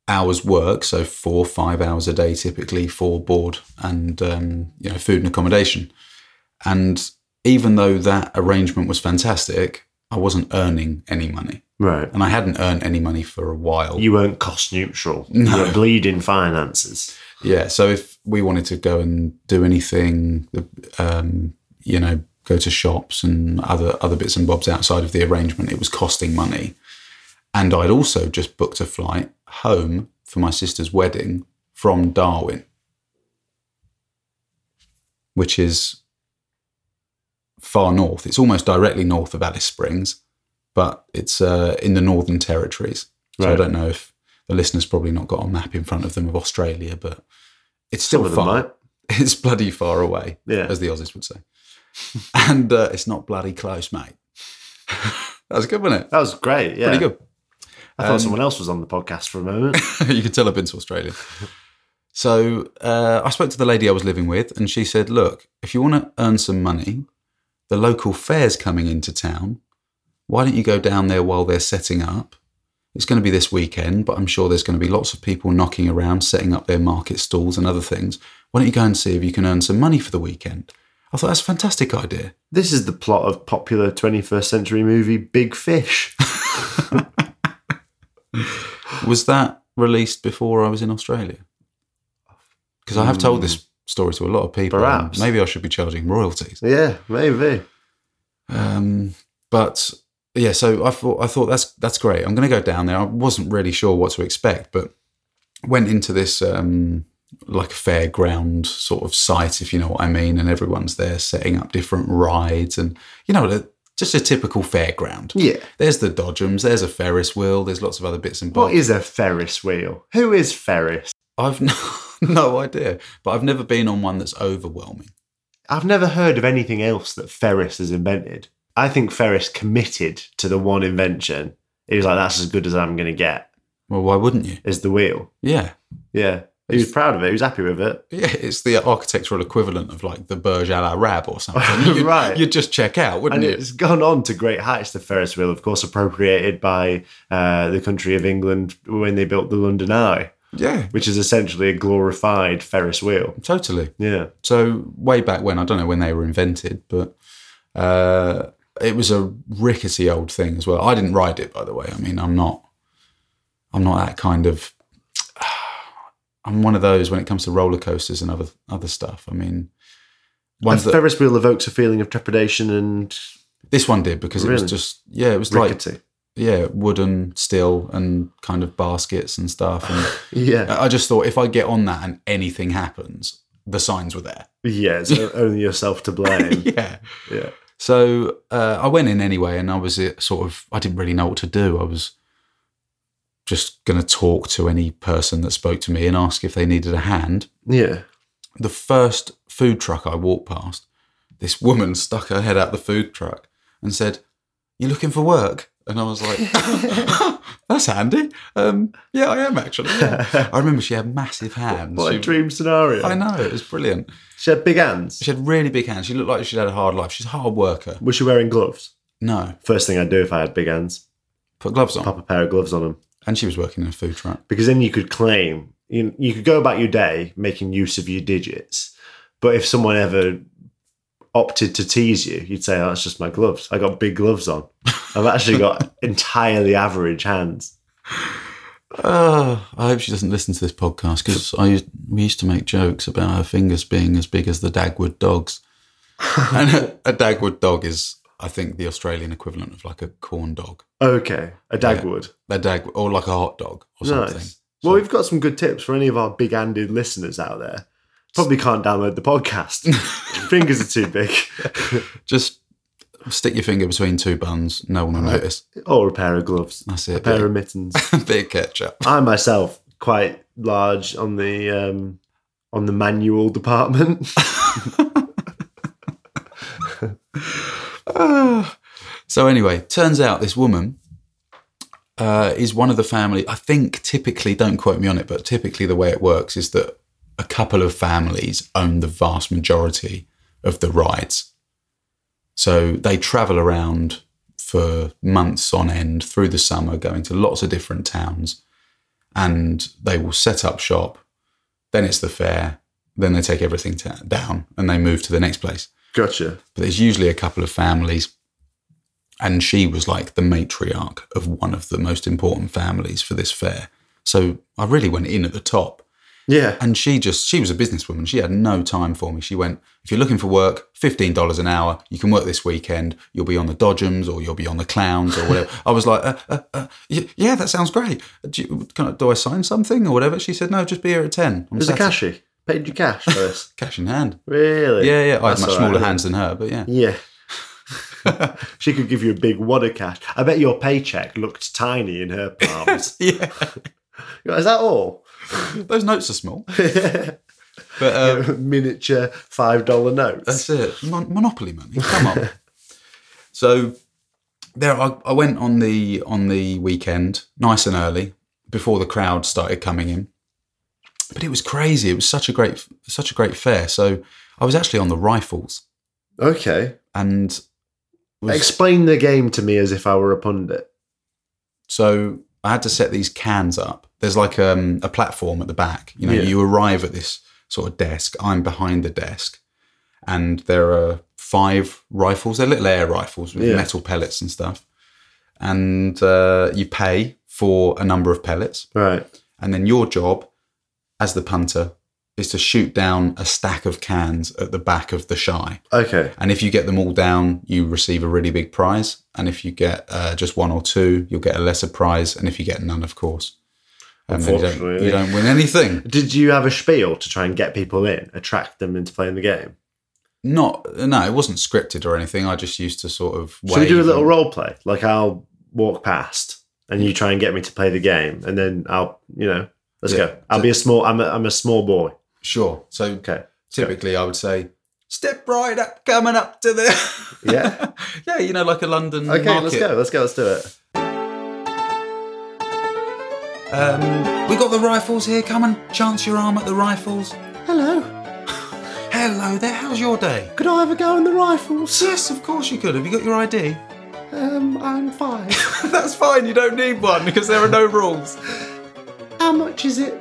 hours work, so four, five hours a day typically for board and um, you know food and accommodation. And even though that arrangement was fantastic, I wasn't earning any money, Right. and I hadn't earned any money for a while. You weren't cost neutral. You were bleeding finances. Yeah. So if we wanted to go and do anything, um, you know, go to shops and other other bits and bobs outside of the arrangement, it was costing money. And I'd also just booked a flight home for my sister's wedding from Darwin, which is far north. It's almost directly north of Alice Springs, but it's uh, in the Northern Territories. So I don't know if the listeners probably not got a map in front of them of Australia, but it's still Some of them far. It's bloody far away, Yeah. as the Aussies would say. and uh, it's not bloody close, mate. that was good, wasn't it? That was great. Yeah. Pretty good. I thought Um, someone else was on the podcast for a moment. you can tell I've been to Australia. So uh, I spoke to the lady I was living with, and she said, "Look, if you want to earn some money, the local fair's coming into town. Why don't you go down there while they're setting up? It's going to be this weekend, but I'm sure there's going to be lots of people knocking around, setting up their market stalls and other things. Why don't you go and see if you can earn some money for the weekend?" I thought that's a fantastic idea. this is the plot of popular 21st century movie Big Fish. Was that released before I was in Australia? Because I have told this story to a lot of people. Perhaps. Maybe I should be charging royalties. yeah, maybe. Um, but yeah, so I thought I thought that's that's great. I'm going to go down there. I wasn't really sure what to expect, but went into this um, like a fairground sort of site, if you know what I mean. And everyone's there setting up different rides, and you know, just a typical fairground. Yeah. There's the Dodgems. There's a Ferris wheel. There's lots of other bits and bobs. What is a Ferris wheel? Who is Ferris? I've no, no idea, but I've never been on one that's overwhelming. I've never heard of anything else that Ferris has invented. I think Ferris committed to the one invention. He was like, that's as good as I'm going to get, Well, why wouldn't you? is the wheel. Yeah, Yeah. He was proud of it. He was happy with it. yeah. It's the architectural equivalent of like the Burj Al Arab or something. You'd, Right. You'd just check out, wouldn't And you? it's gone on to great heights, the Ferris wheel, of course, appropriated by uh, the country of England when they built the London Eye, Yeah, which is essentially a glorified Ferris wheel. totally. Yeah. So way back when, I don't know when they were invented, but uh, it was a rickety old thing as well. I didn't ride it, by the way. I mean, I'm not, I'm not that kind of. I'm one of those when it comes to roller coasters and other other stuff. I mean, ones that Ferris wheel evokes a feeling of trepidation and this one did because it was just yeah, it was like yeah, wooden still and kind of baskets and stuff. And yeah. I just thought if I get on that and anything happens, the signs were there. Yeah, it's only yourself to blame. Yeah. yeah. So uh, I went in anyway, and I was uh, sort of I didn't really know what to do. I was just going to talk to any person that spoke to me and ask if they needed a hand. Yeah. The first food truck I walked past, this woman stuck her head out the food truck and said, "You looking for work?" And I was like, "That's handy." Um, yeah, I am actually. yeah." I remember she had massive hands. What She- a dream scenario. I know it was brilliant. She had big hands. She had really big hands. She looked like she'd had a hard life. She's a hard worker. Was she wearing gloves? No, First thing I'd do if I had big hands, put gloves on. pop a pair of gloves on them. And she was working in a food truck. Because then you could claim, you, you could go about your day making use of your digits. But if someone ever opted to tease you, you'd say, oh, that's just my gloves. I got big gloves on. I've actually got entirely average hands. Oh, I hope she doesn't listen to this podcast because I used, we used to make jokes about her fingers being as big as the Dagwood dogs. and a, a Dagwood dog is, I think, the Australian equivalent of like a corn dog. Okay, a Dagwood. A dag or like a hot dog or something. Nice. Well, we've got some good tips for any of our big handed listeners out there. Probably can't download the podcast. Fingers are too big. Just stick your finger between two buns. No one will notice. or a pair of gloves. That's it. A pair Bit, of mittens. bit of ketchup. I myself quite large on the um, on the manual department. Ah. so anyway, turns out this woman uh, is one of the family. I think typically, don't quote me on it, but typically the way it works is that a couple of families own the vast majority of the rides. So they travel around for months on end through the summer, going to lots of different towns, and they will set up shop. Then it's the fair. Then they take everything ta down and they move to the next place. Gotcha. But there's usually a couple of families, and she was like the matriarch of one of the most important families for this fair. So I really went in at the top. Yeah. And she just, she was a businesswoman. She had no time for me. She went, if you're looking for work, $15 an hour, you can work this weekend. You'll be on the Dodgems or you'll be on the Clowns or whatever. I was like, uh, uh, uh, yeah, that sounds great. Do, you, can I, do I sign something or whatever? She said, no, just be here at 10. on There's a Saturday." cashy. Paid you cash for this. Cash in hand. really? Yeah, yeah. I had That's much smaller then. hands than her, but yeah. Yeah. she could give you a big wad of cash. I bet your paycheck looked tiny in her palms. Yeah. Is that all? Those notes are small. But uh, Miniature five dollar notes. That's it. Mon- monopoly money. Come on. so there, I, I went on the on the weekend, nice and early, before the crowd started coming in. But it was crazy. It was such a great, such a great fair. So I was actually on the rifles, Okay. and was, Explain the game to me as if I were a pundit. so I had to set these cans up. There's like um, a platform at the back. You know, Yeah. you arrive at this sort of desk. I'm behind the desk, and there are five rifles. They're little air rifles with Yeah. metal pellets and stuff. And uh, you pay for a number of pellets, Right. and then your job as the punter is to shoot down a stack of cans at the back of the shy. Okay. And if you get them all down, you receive a really big prize. And if you get uh, just one or two, you'll get a lesser prize. And if you get none, of course, um, you, don't, you don't win anything. Did you have a spiel to try and get people in, attract them into playing the game? Not, no, it wasn't scripted or anything. I just used to sort of. Should we do a little and- role play? Like I'll walk past and you try and get me to play the game, and then I'll, you know, let's Yeah. go. I'll be a small. I'm a, I'm a small boy. Sure. So Okay. typically, I would say, "Step right up, coming up to the." Yeah. yeah, you know, like a London. Okay. market. Let's go. Let's go. Let's do it. Um, we got the rifles here. Come and chance your arm at the rifles. Hello. Hello there. How's your day? Could I have a go in the rifles? Yes, of course you could. Have you got your ID? Um, I'm fine. That's fine. You don't need one because there are no rules. How much is it?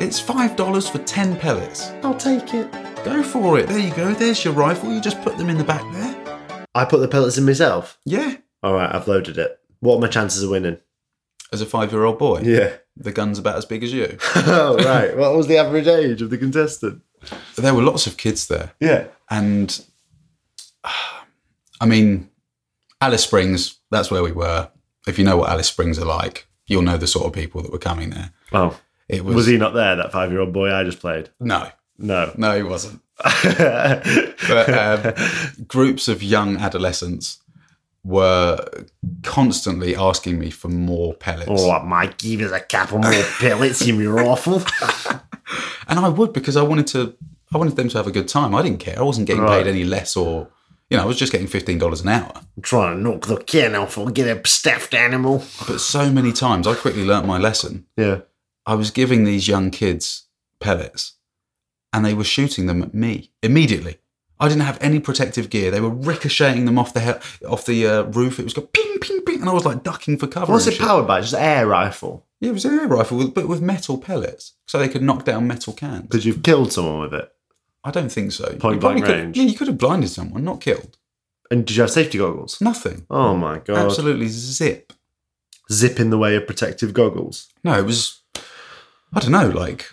It's five dollars for ten pellets. I'll take it. Go for it. There you go. There's your rifle. You just put them in the back there. I put the pellets in myself. Yeah. All right. I've loaded it. What are my chances of winning? As a five-year-old boy, Yeah. the gun's about as big as you. oh right. What was the average age of the contestant? There were lots of kids there, Yeah. and I mean, Alice Springs. That's where we were. If you know what Alice Springs are like, you'll know the sort of people that were coming there. Oh. It was, Was he not there? That five year old boy I just played. No, No. no, he wasn't. But um, groups of young adolescents were constantly asking me for more pellets. Oh, Mike, give us a couple more pellets in your rifle. and I would because I wanted to. I wanted them to have a good time. I didn't care. I wasn't getting Right. paid any less, or you know, I was just getting fifteen dollars an hour. I'm trying to knock the can off or get a stuffed animal. But so many times, I quickly learnt my lesson. Yeah. I was giving these young kids pellets, and they were shooting them at me immediately. I didn't have any protective gear. They were ricocheting them off the he- off the uh, roof. It was going ping, ping, ping, and I was like ducking for cover. What's and it shit. powered by? Just air rifle. Yeah, it was an air rifle, with, but with metal pellets, so they could knock down metal cans. Because you've killed someone with it. I don't think so. Point blank could- range. Yeah, you could have blinded someone, not killed. And did you have safety goggles? Nothing. Oh my god. Absolutely zip. Zip in the way of protective goggles. No, it was. I don't know. Like,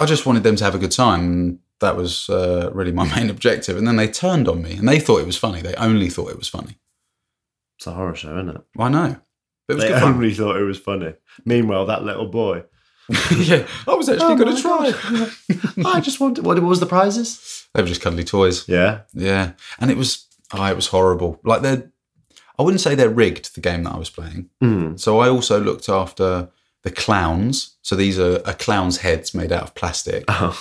I just wanted them to have a good time. That was uh, really my main objective. And then they turned on me, and they thought it was funny. They only thought it was funny. It's a horror show, isn't it? I know. But it was They good fun. only thought it was funny. Meanwhile, that little boy. yeah, I was actually Oh going to try. I just wanted. What was the prizes? they were just cuddly toys. Yeah. Yeah, and it was. Oh, it was horrible. Like they're. I wouldn't say they're rigged. The game that I was playing. Mm. So I also looked after the clowns. So these are, are clowns' heads made out of plastic, Oh.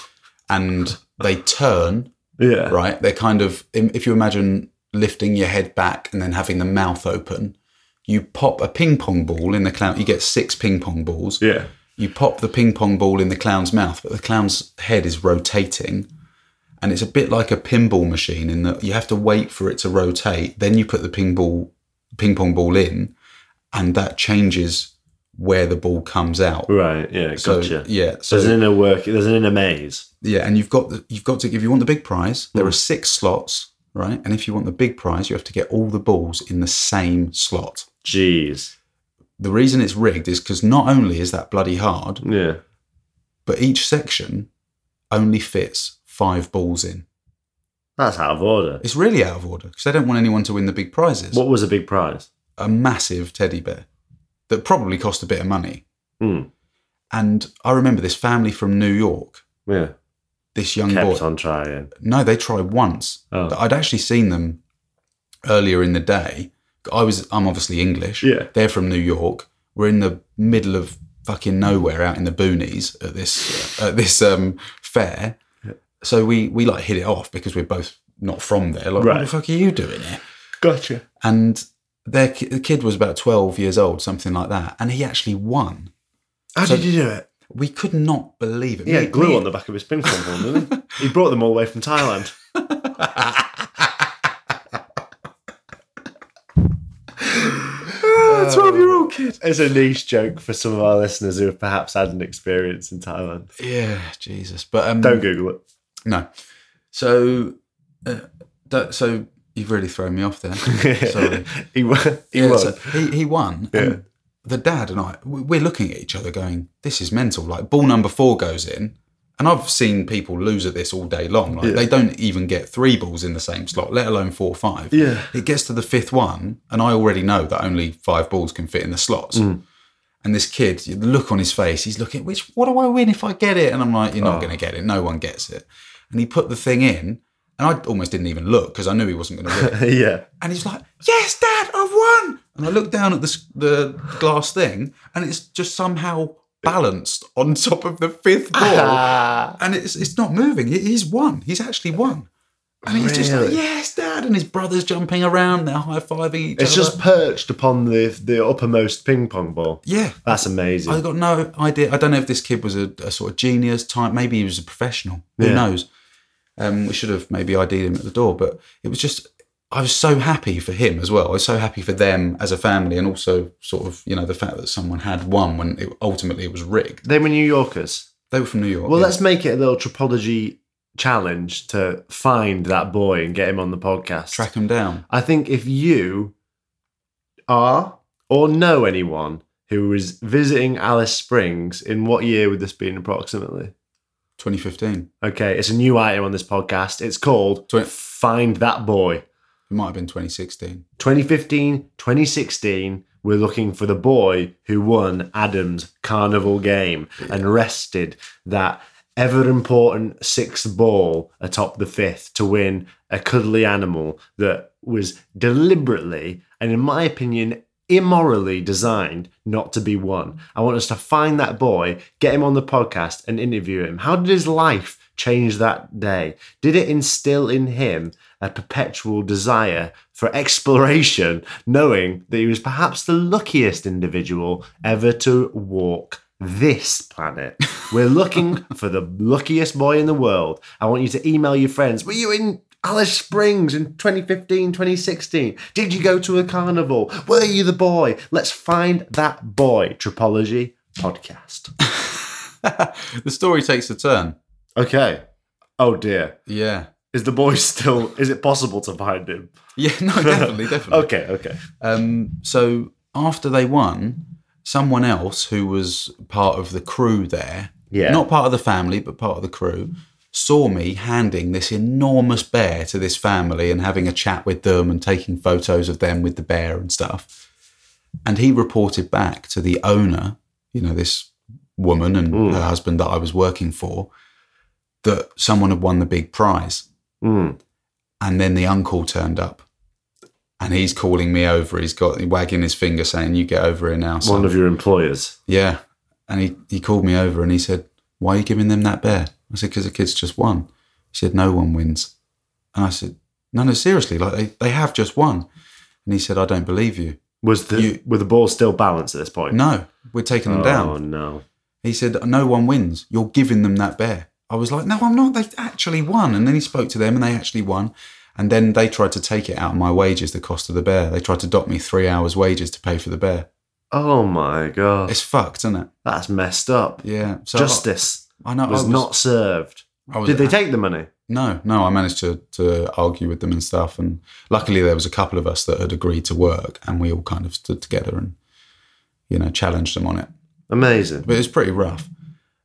and they turn Yeah. right. They're kind of if you imagine lifting your head back and then having the mouth open. You pop a ping pong ball in the clown. You get six ping pong balls. Yeah. You pop the ping pong ball in the clown's mouth, but the clown's head is rotating. And it's a bit like a pinball machine in that you have to wait for it to rotate. Then you put the ping ball ping pong ball in, and that changes where the ball comes out. Right. Yeah. So Gotcha. yeah, so there's an inner work. There's an inner maze. yeah, and you've got the, you've got to if you want the big prize, there hmm. are six slots, right? And if you want the big prize, you have to get all the balls in the same slot. Jeez. The reason it's rigged is because not only is that bloody hard, Yeah. but each section only fits five balls in. That's out of order. It's really out of order because they don't want anyone to win the big prizes. What was a big prize? A massive teddy bear that probably cost a bit of money. Hmm. And I remember this family from New York, Yeah. this young Kept boy. on trying. No, they tried once. Oh. I'd actually seen them earlier in the day. I was I'm obviously English. Yeah. They're from New York. We're in the middle of fucking nowhere out in the boonies at this at this um fair. So we we like hit it off because we're both not from there. Like, what the fuck are you doing here? Gotcha. And their the kid was about 12 years old, something like that, and he actually won. How So- did you do it? We could not believe it. Yeah, Me- glue me- on the back of his ping pong ball, didn't he? He brought them all the way from Thailand. Ah, 12 year old kid. It's a niche joke for some of our listeners who have perhaps had an experience in Thailand. Yeah, Jesus. But um, Don't Google it. No. So, uh, so you've really thrown me off there. Sorry. he won. He Yeah, won. so he, he won. And the dad and I, we- we're looking at each other going, this is mental. Like, ball number four goes in. And I've seen people lose at this all day long. Like, they don't even get three balls in the same slot, let alone four or five. Yeah. It gets to the fifth one, and I already know that only five balls can fit in the slots. Mm. And this kid, the look on his face, he's looking, which what do I win if I get it? And I'm like, you're not Oh. going to get it. No one gets it. And he put the thing in, and I almost didn't even look because I knew he wasn't going to win. yeah. and he's like, "Yes, Dad, I've won!" And I look down at the the glass thing, and it's just somehow balanced on top of the fifth ball, and it's it's not moving. He's won. He's actually won. And he's just like, "Yes, Dad!" And his brother's jumping around. They're high fiving each It's other. It's just perched upon the the uppermost ping pong ball. yeah. That's amazing. I got no idea. I don't know if this kid was a, a sort of genius type. Maybe he was a professional. Who Yeah. knows? Um, we should have maybe ID'd him at the door, but it was just. I was so happy for him as well. I was so happy for them as a family, and also sort of you know the fact that someone had won when it, ultimately it was rigged. they were New Yorkers. They were from New York. Well, yeah. let's make it a little tripology challenge to find that boy and get him on the podcast. track him down. I think if you are or know anyone who is visiting Alice Springs, in what year would this be in approximately? 2015. Okay, it's a new item on this podcast. It's called Twen- Find That Boy. It might have been 2016. 2015, 2016, we're looking for the boy who won Adam's carnival game and rested that ever important sixth ball atop the fifth to win a cuddly animal that was deliberately and, in my opinion, immorally designed not to be won. I want us to find that boy, get him on the podcast, and interview him. How did his life change that day? Did it instill in him a perpetual desire for exploration, knowing that he was perhaps the luckiest individual ever to walk this planet? We're looking for the luckiest boy in the world. I want you to email your friends. Were you in Alice Springs in 2015, 2016? Did you go to a carnival? Were you the boy? Let's find that boy. Tripology podcast. the story takes a turn. Okay. Oh dear. Yeah. Is the boy still? Is it possible to find him? Yeah, no, definitely, definitely. Okay. Okay. Um, so after they won, someone else who was part of the crew there, Yeah. not part of the family, but part of the crew, saw me handing this enormous bear to this family and having a chat with them and taking photos of them with the bear and stuff. And he reported back to the owner, you know, this woman and her husband that I was working for, that someone had won the big prize. Mm. And then the uncle turned up. And he's calling me over. He's got wagging his finger saying, You get over here now. son." One of your employers. Yeah. And he, he called me over and he said, Why are you giving them that bear? I said, Because the kid's just won. He said, No one wins. And I said, No, no, seriously, like they, they have just won. And he said, I don't believe you. Was the You- were the balls still balanced at this point? No, we're taking them down. Oh no. He said, No one wins. You're giving them that bear. I was like, No, I'm not. They actually won. And then he spoke to them and they actually won. And then they tried to take it out of my wages, the cost of the bear. They tried to dock me three hours' wages to pay for the bear. Oh my god, It's fucked, isn't it? that's messed up. Yeah. So Justice I know. I was, not served. Was Did they take the money? No, no. I managed to to argue with them and stuff, and luckily there was a couple of us that had agreed to work, and we all kind of stood together and you know challenged them on it. Amazing. But it was pretty rough.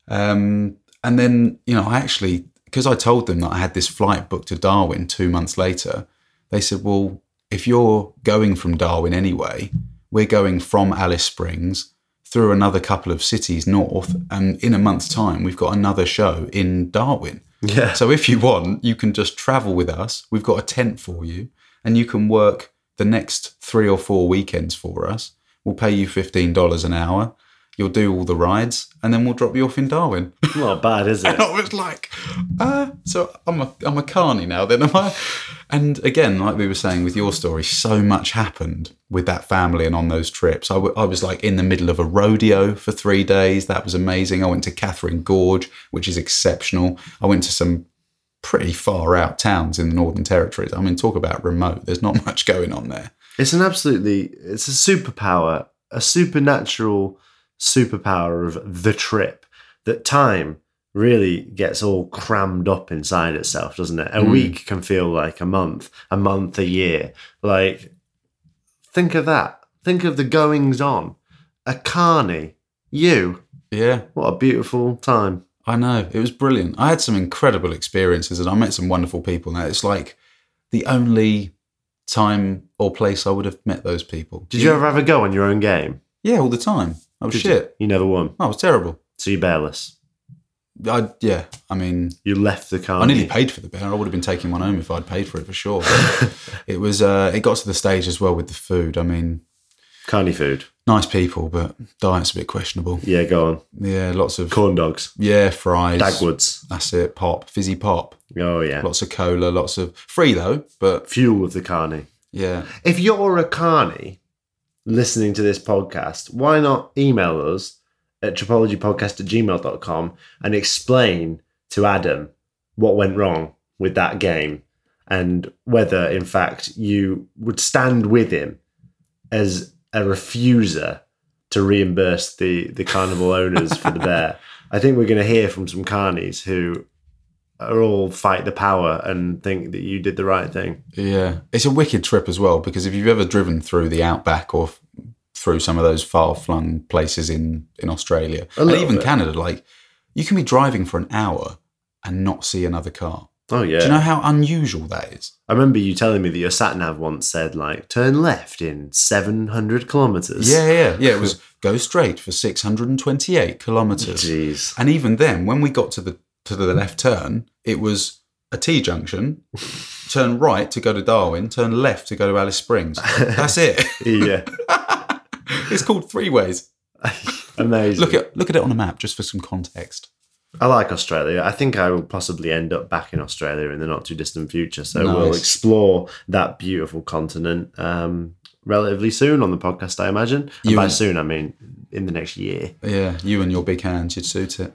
Um, and then you know I actually because I told them that I had this flight booked to Darwin two months later, they said, well, if you're going from Darwin anyway, we're going from Alice Springs through another couple of cities north, and in a month's time we've got another show in Darwin. Yeah. So if you want, you can just travel with us. We've got a tent for you, and you can work the next three or four weekends for us. We'll pay you fifteen dollars an hour. You'll do all the rides, and then we'll drop you off in Darwin. Not bad, is it? And I was like, uh, so I'm a I'm a carny now, then am I? And again, like we were saying with your story, so much happened with that family and on those trips. I, w- I was like in the middle of a rodeo for three days. That was amazing. I went to Katherine Gorge, which is exceptional. I went to some pretty far out towns in the Northern Territories. I mean, talk about remote. There's not much going on there. It's an absolutely it's a superpower, a supernatural superpower of the trip that time really gets all crammed up inside itself, doesn't it? A Mm. week can feel like a month, a month a year. Like think of that. Think of the goings on. A carney, you. Yeah, What a beautiful time. I know. It was brilliant. I had some incredible experiences and I met some wonderful people. Now, it's like the only time or place I would have met those people. Did you ever have a go on your own game? Yeah, all the time. Was Did shit. You never won. I was terrible. So you're bearless. I, yeah, I mean, You left the carney. I nearly paid for the bear. I would have been taking one home if I'd paid for it for sure. It was, uh, it got to the stage as well with the food. I mean, carney food. nice people, but diet's a bit questionable. Yeah, go on. Yeah, lots of, Corn dogs. yeah, fries. Dagwoods. That's it. Pop, fizzy pop. Oh yeah. Lots of cola, lots of free though, but Fuel of the carney. yeah. If you're a carney listening to this podcast, why not email us at tripologypodcast at gmail.com and explain to Adam what went wrong with that game and whether, in fact, you would stand with him as a refuser to reimburse the, the carnival owners for the bear. I think we're going to hear from some carnies who are all fight the power and think that you did the right thing. Yeah, it's a wicked trip as well because if you've ever driven through the outback or f- through some of those far flung places in in Australia and even bit. Canada, like you can be driving for an hour and not see another car. Oh, yeah. Do you know how unusual that is? I remember you telling me that your sat nav once said like turn left in seven hundred kilometers. Yeah, yeah, yeah. It was go straight for six hundred and twenty eight kilometers. Jeez. And even then, when we got to the to the left turn, it was a T junction. turn right to go to Darwin. Turn left to go to Alice Springs. That's it. Yeah. it's called three ways. Amazing. Look at look at it on a map just for some context. I like Australia. I think I will possibly end up back in Australia in the not too distant future. So we'll explore that beautiful continent um, relatively soon on the podcast, I imagine. And You by and- soon, I mean in the next year. Yeah, you and your big hands, you'd suit it.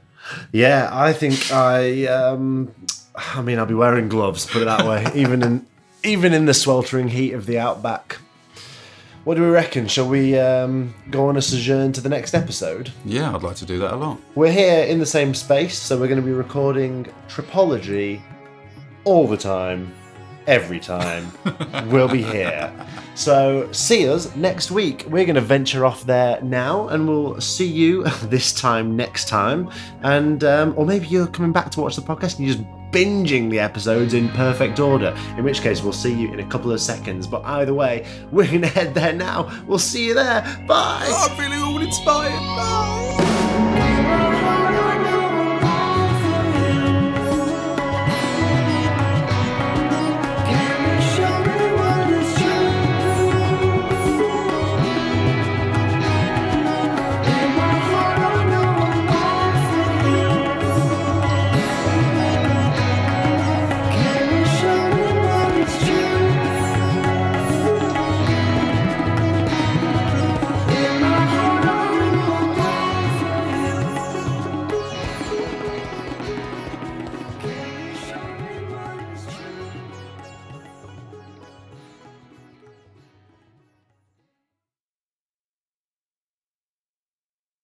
Yeah, I think I. Um, I mean, I'll be wearing gloves. Put it that way. even in even in the sweltering heat of the outback. What do we reckon? Shall we um, go on a sojourn to the next episode? Yeah, I'd like to do that a lot. We're here in the same space, so we're going to be recording Tripology all the time, every time. we'll be here. So, see us next week. We're going to venture off there now, and we'll see you this time next time. And, um, or maybe you're coming back to watch the podcast and you're just binging the episodes in perfect order, in which case we'll see you in a couple of seconds. But either way, we're going to head there now. We'll see you there. Bye. I'm feeling all inspired. Bye.